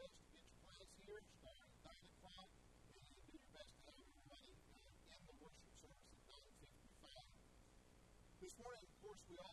best to get your place here, starting at 9 o'clock, and then do your best to have everybody uh, in the worship service at 9.55. This morning, of course, we all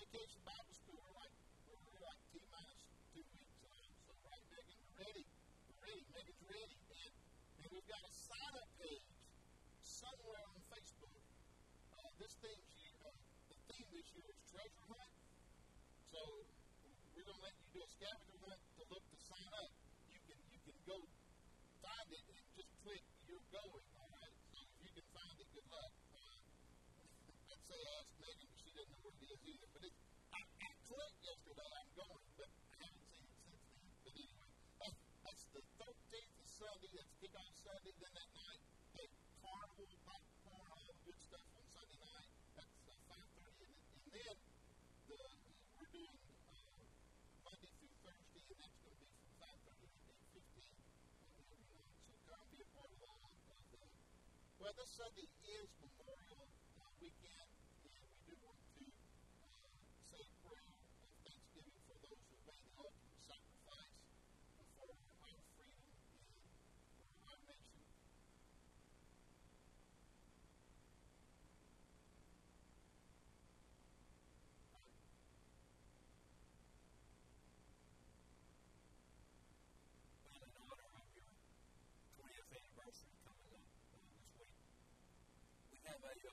vacation Bible school. We're like, we're like T minus two weeks on. So, right, Megan, we're ready. We're ready. Megan's ready. And, and we've got a sign up page somewhere on Facebook. Uh, this theme, uh, the theme this year is treasure hunt. So, we're going to let you do a scavenger hunt to look to Brother Sunday is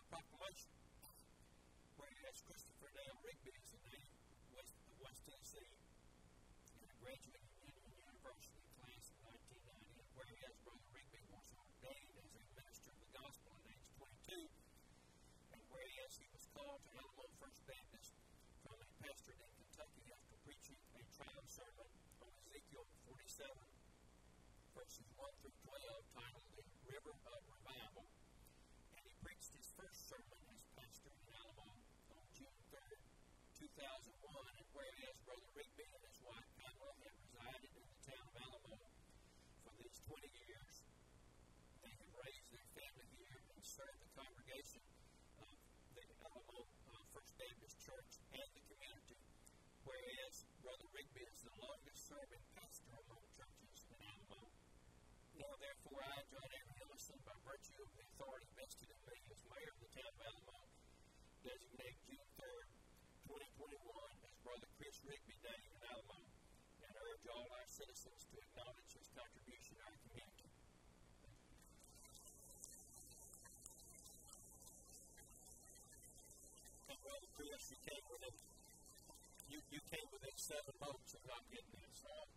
proclamation. Whereas Christopher Dale Rigby is a native of West Tennessee and a graduate of Union University class in 1990, whereas Brother Rigby was ordained as a minister of the gospel at age 22, and whereas he was called to Alamo First Baptist from a pastor in Kentucky after preaching a trial sermon on Ezekiel 47. thousand citizens to acknowledge his contribution to our community. You, came within. you came within seven months of not getting this so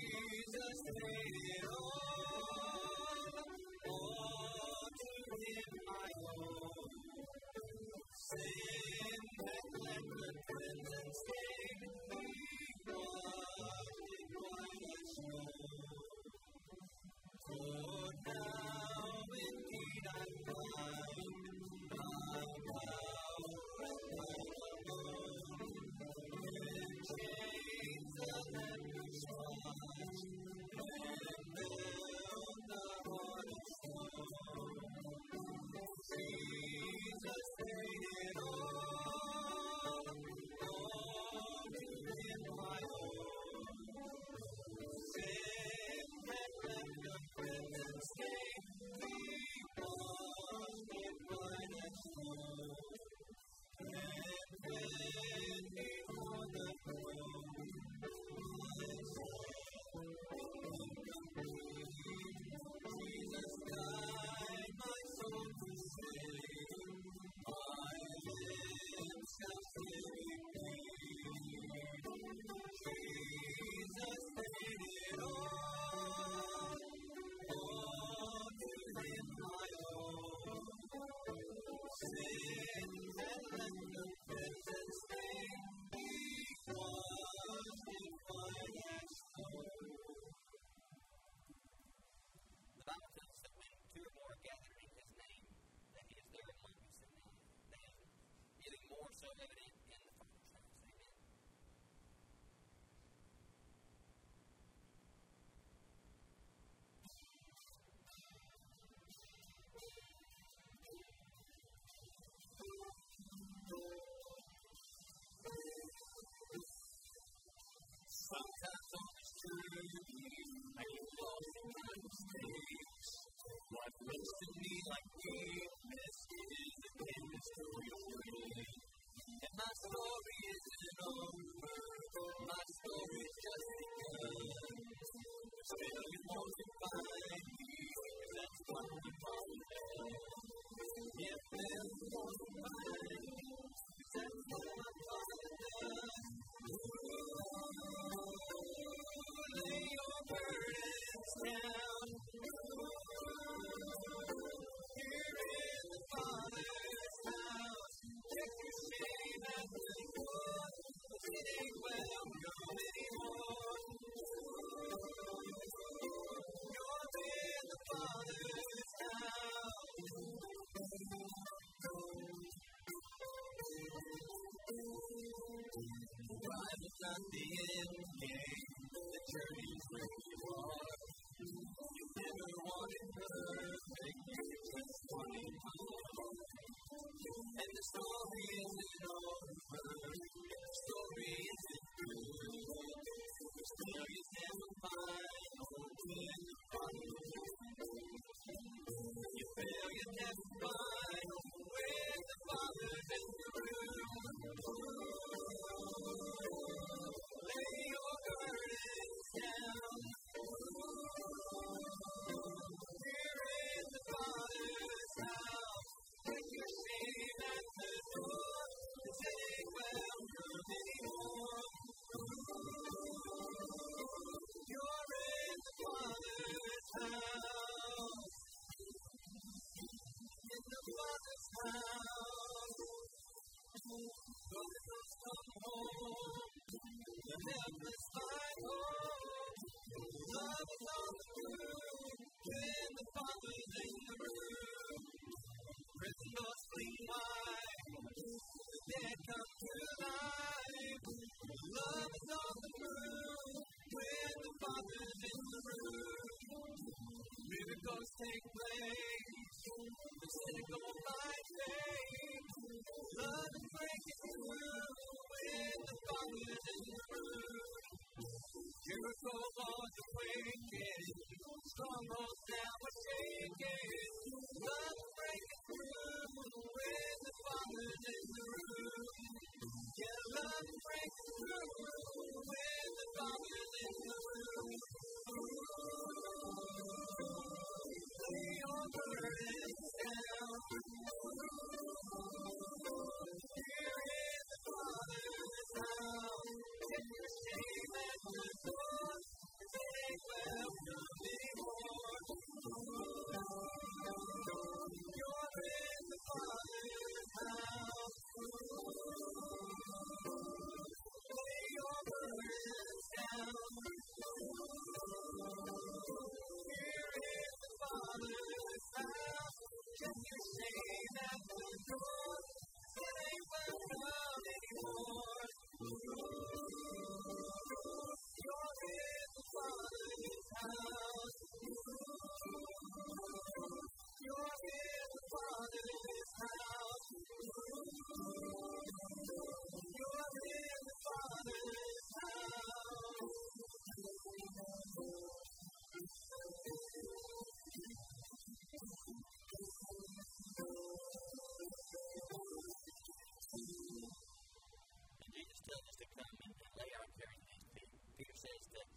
え? Are says that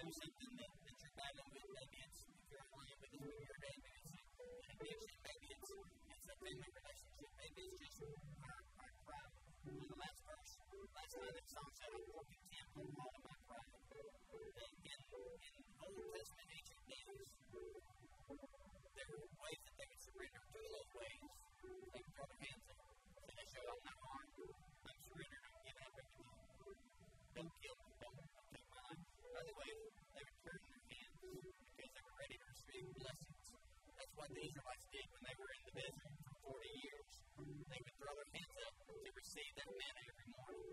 maybe something that, that you're battling with. Maybe it's if you're online with us, maybe your dad, maybe it's addiction, maybe it's a family relationship, maybe it's just our, our the last verse, last time What the Israelites did when they were in the desert for 40 years. They would throw their hands up to receive that manna every morning.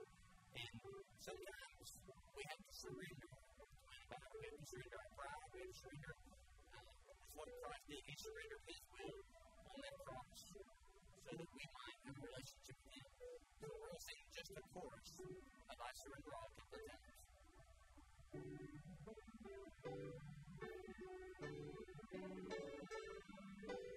And sometimes we have to surrender. We have to surrender our pride. We have to surrender. Uh, what Christ did. He surrendered His will on that cross so that we might have a relationship with Him. So we're going to just a chorus of I Surrender All a couple of times. Brother Chris, Thank you.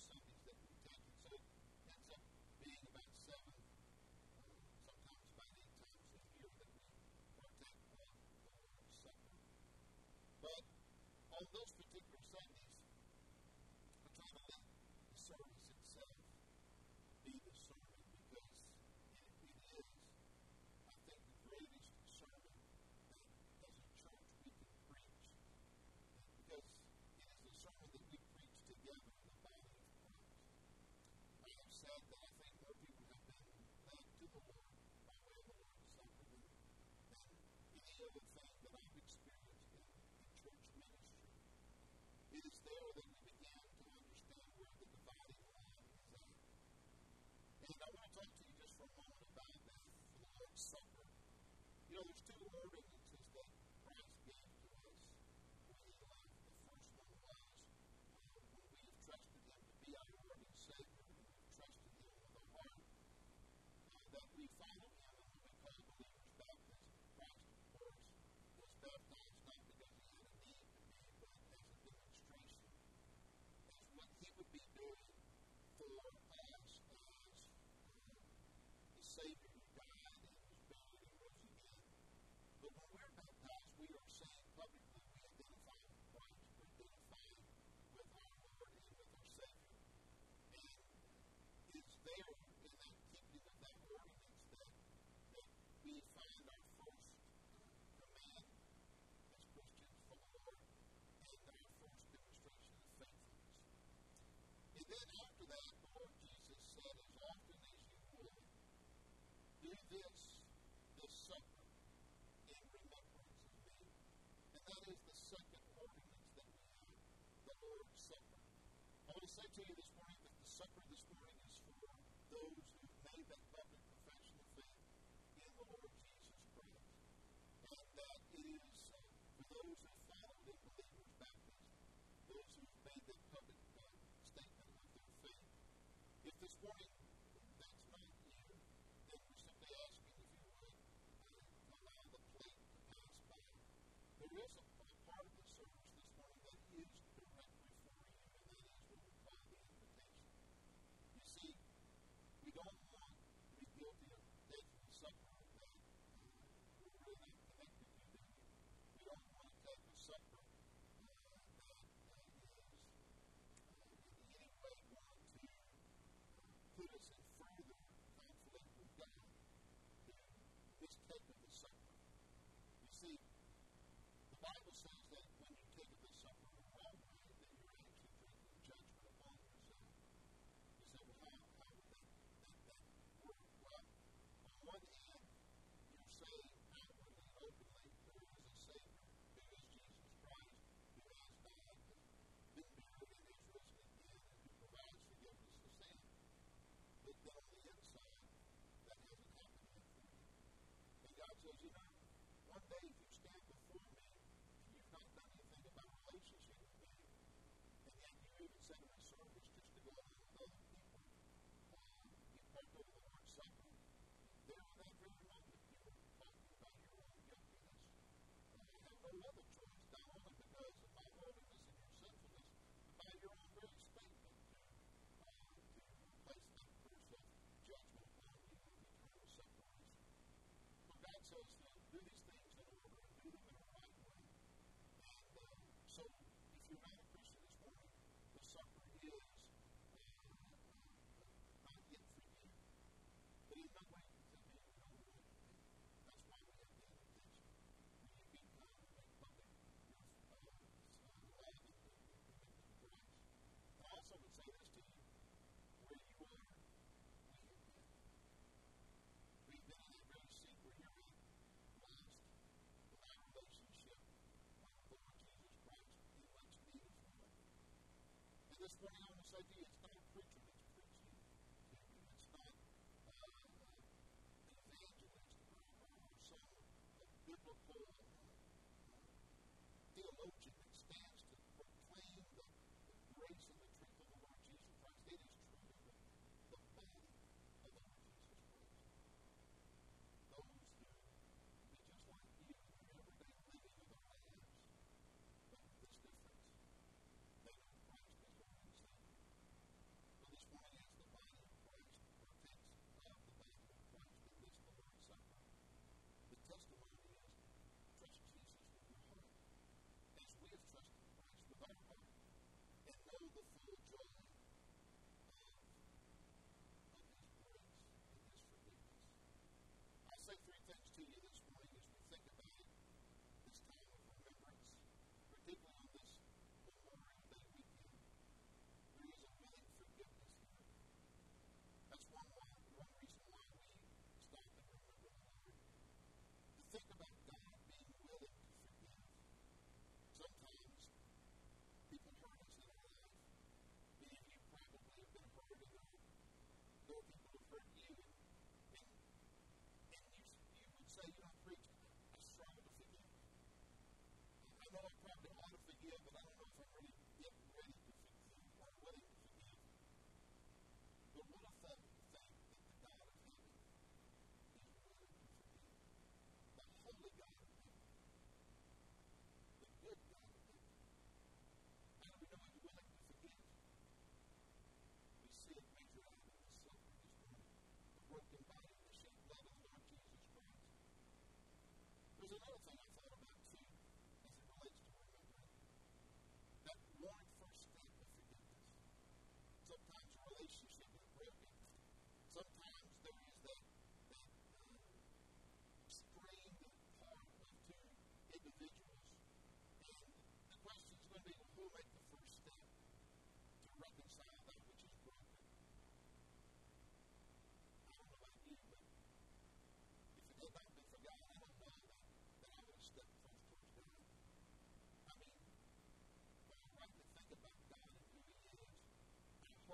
is on those Sundays that we take it. So it ends up being about seven, uh, sometimes about eight times a year that we partake of the Lord's Supper. But on those particular Sundays, I try to let the service itself be the sermon because it, it is, I think, the greatest sermon that as a church we can preach. Because it is the sermon that we preach together in the body of Christ. I have that I think more people have been led to the Lord by way of the Lord's Supper than, than any other thing that I've experienced in, in church ministry. It is there that we begin to understand where the dividing line is at. And I want to talk to you just for a moment about that the Lord's Supper. You know, there's two ordinances that Christ gave to us when He left. The first one was uh, when we have trusted Him to be our Lord and Savior, when we've trusted Him with our heart, uh, that we follow Him in what we call believers' baptism. Christ, of course, was baptized not because He had a need to be, but as a demonstration as what he would be doing for us as the Savior who died and was buried and rose again. But when we're baptized, we are saying publicly we identify with Christ, we identify with our Lord and with our Savior. And it's there Then after that, the Lord Jesus said, As often as you will, do this, this supper, in remembrance of me. And that is the second ordinance that we have, the Lord's Supper. I will say to you this morning that the supper this morning is for those who warning see. The Bible says,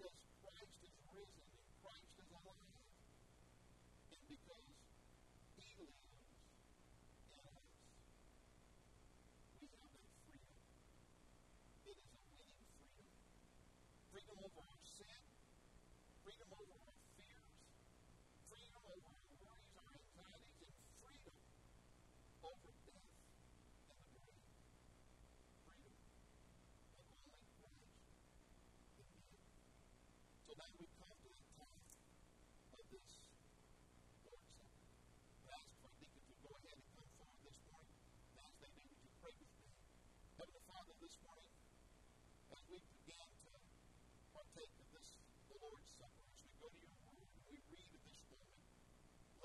because Christ is risen and Christ is alive. And because He lives.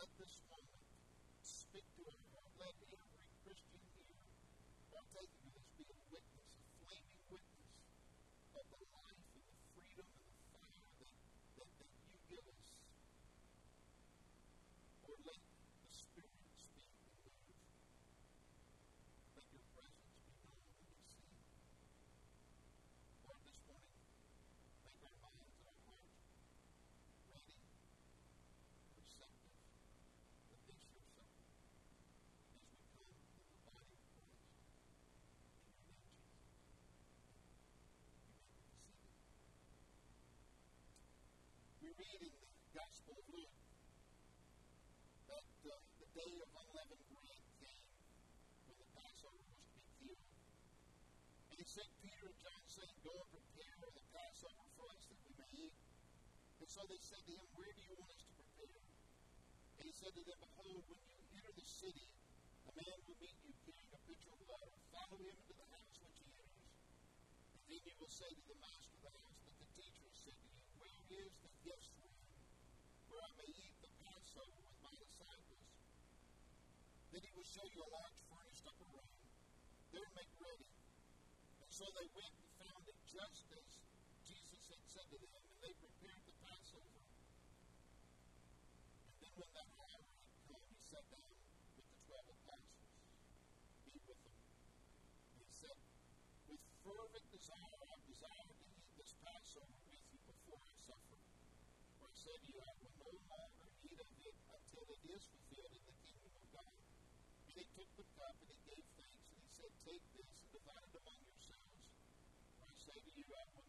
of this one. Reading the Gospel of Luke that uh, the day of unleavened bread came when the Passover was to be killed. And he sent Peter and John, saying, Go and prepare the Passover for us that we may eat. And so they said to him, Where do you want us to prepare? And he said to them, Behold, when you enter the city, a man will meet you carrying a pitcher of water. Follow him into the house which he enters. And then you will say to the master of the house that the teacher said to you, Where is the Then he will show you a large furnished upper room. There make ready. And so they went and found it just as Jesus had said to them. Thank you.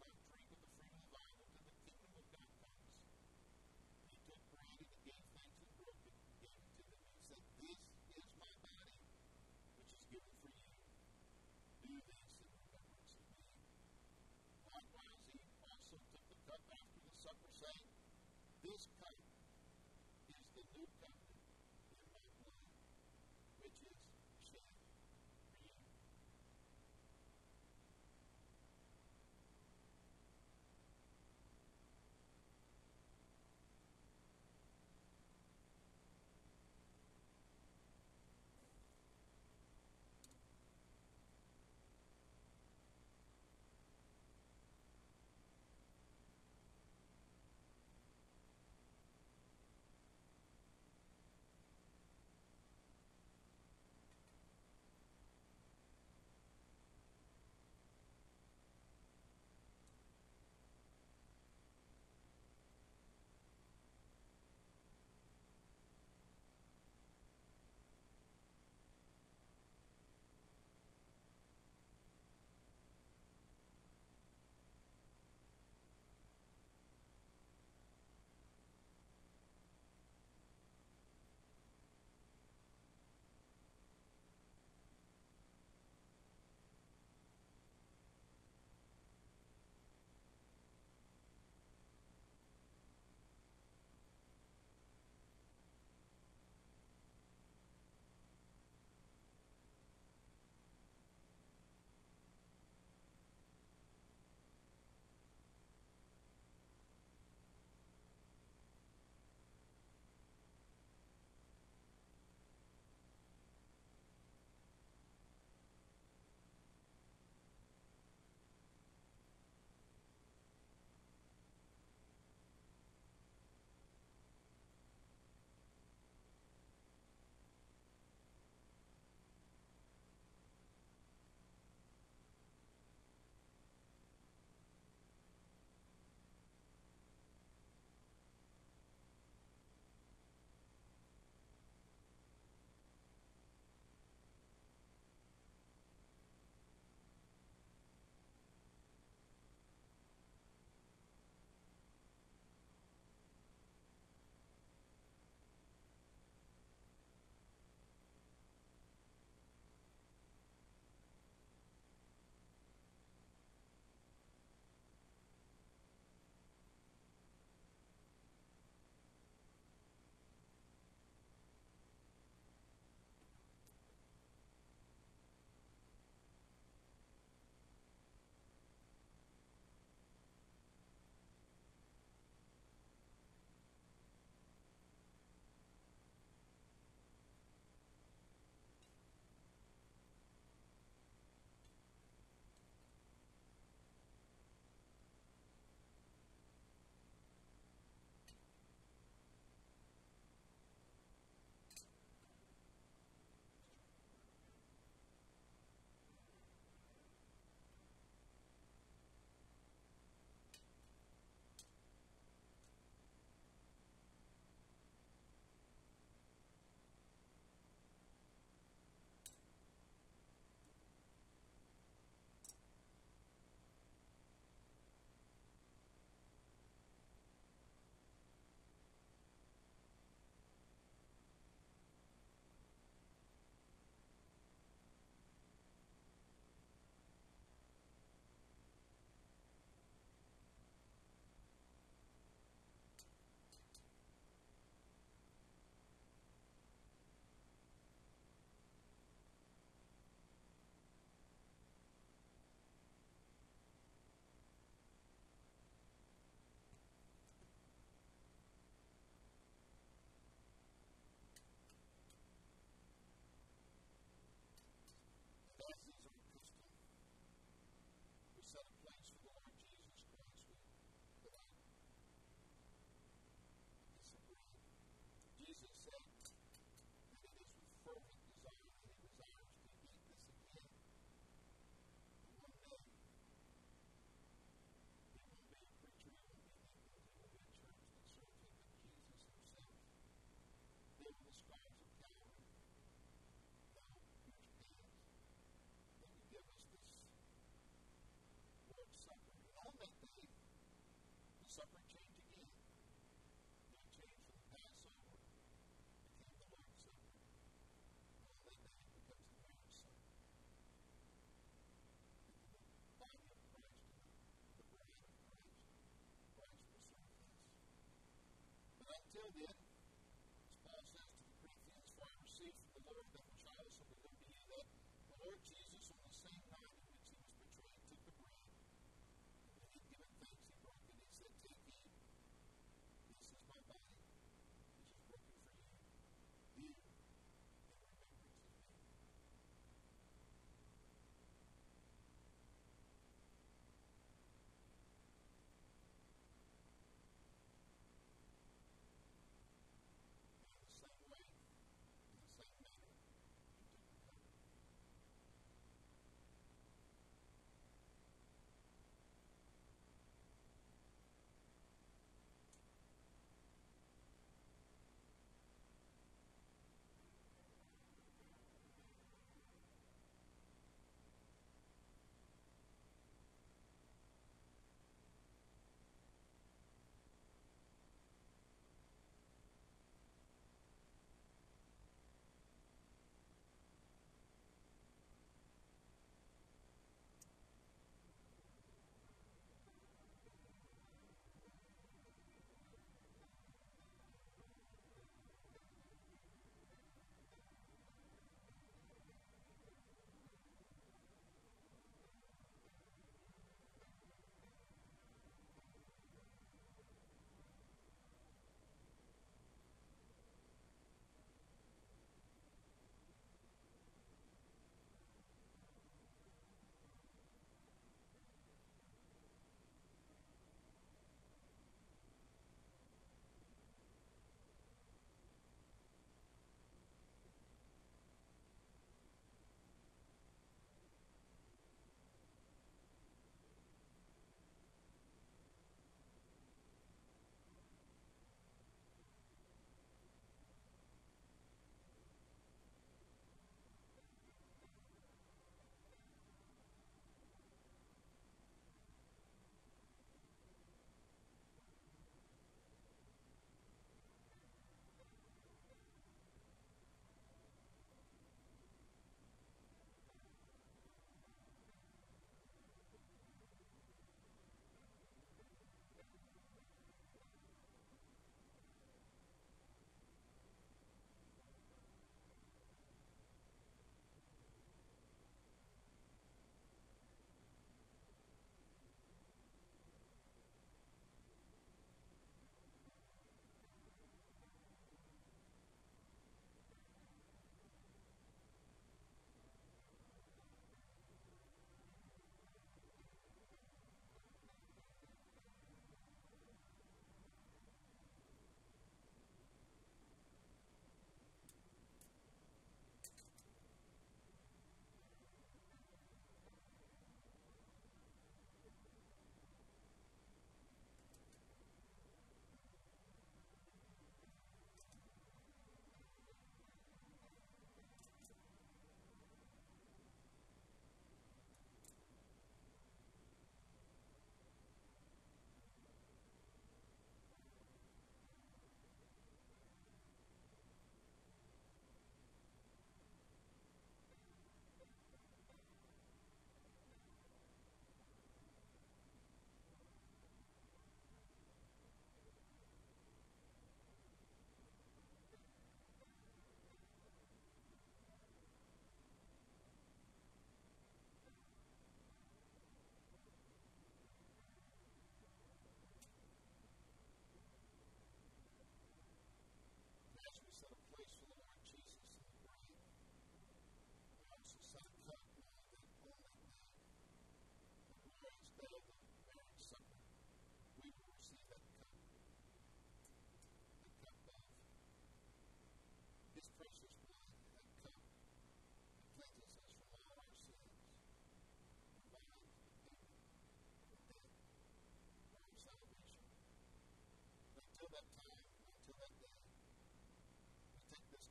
But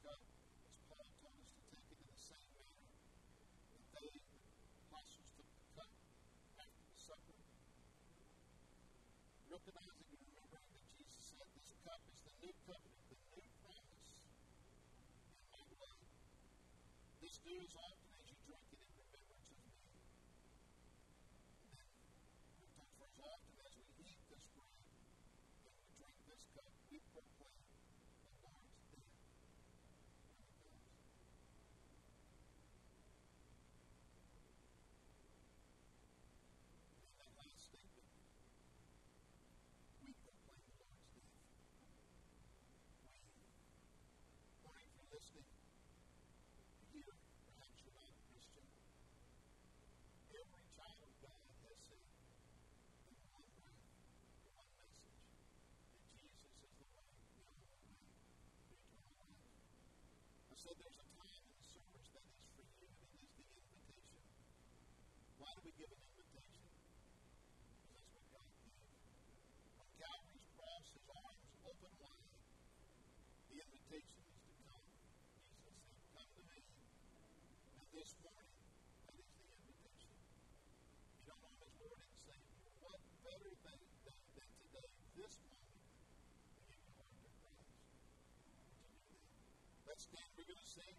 up, as Paul told us to take it in the same manner that they, the apostles, took the cup after the supper. Recognizing and remembering that Jesus said, This cup is the new covenant, the new promise in my blood. This new is all Said there's a time in the service that is for you, and it is the invitation. Why do we give an invitation? Because that's what God did. On Calvary's cross, his arms open wide. The invitation is to come. Jesus said, Come to me. And this morning, that is the invitation. You don't know him as Lord and Savior. What better thing than, than today, this moment, to give your heart to Christ? Would you do that? Let's stand. We're going to sing.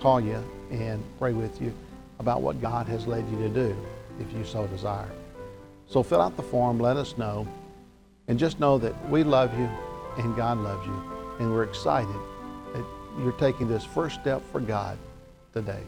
call you and pray with you about what God has led you to do if you so desire. So fill out the form, let us know, and just know that we love you and God loves you, and we're excited that you're taking this first step for God today.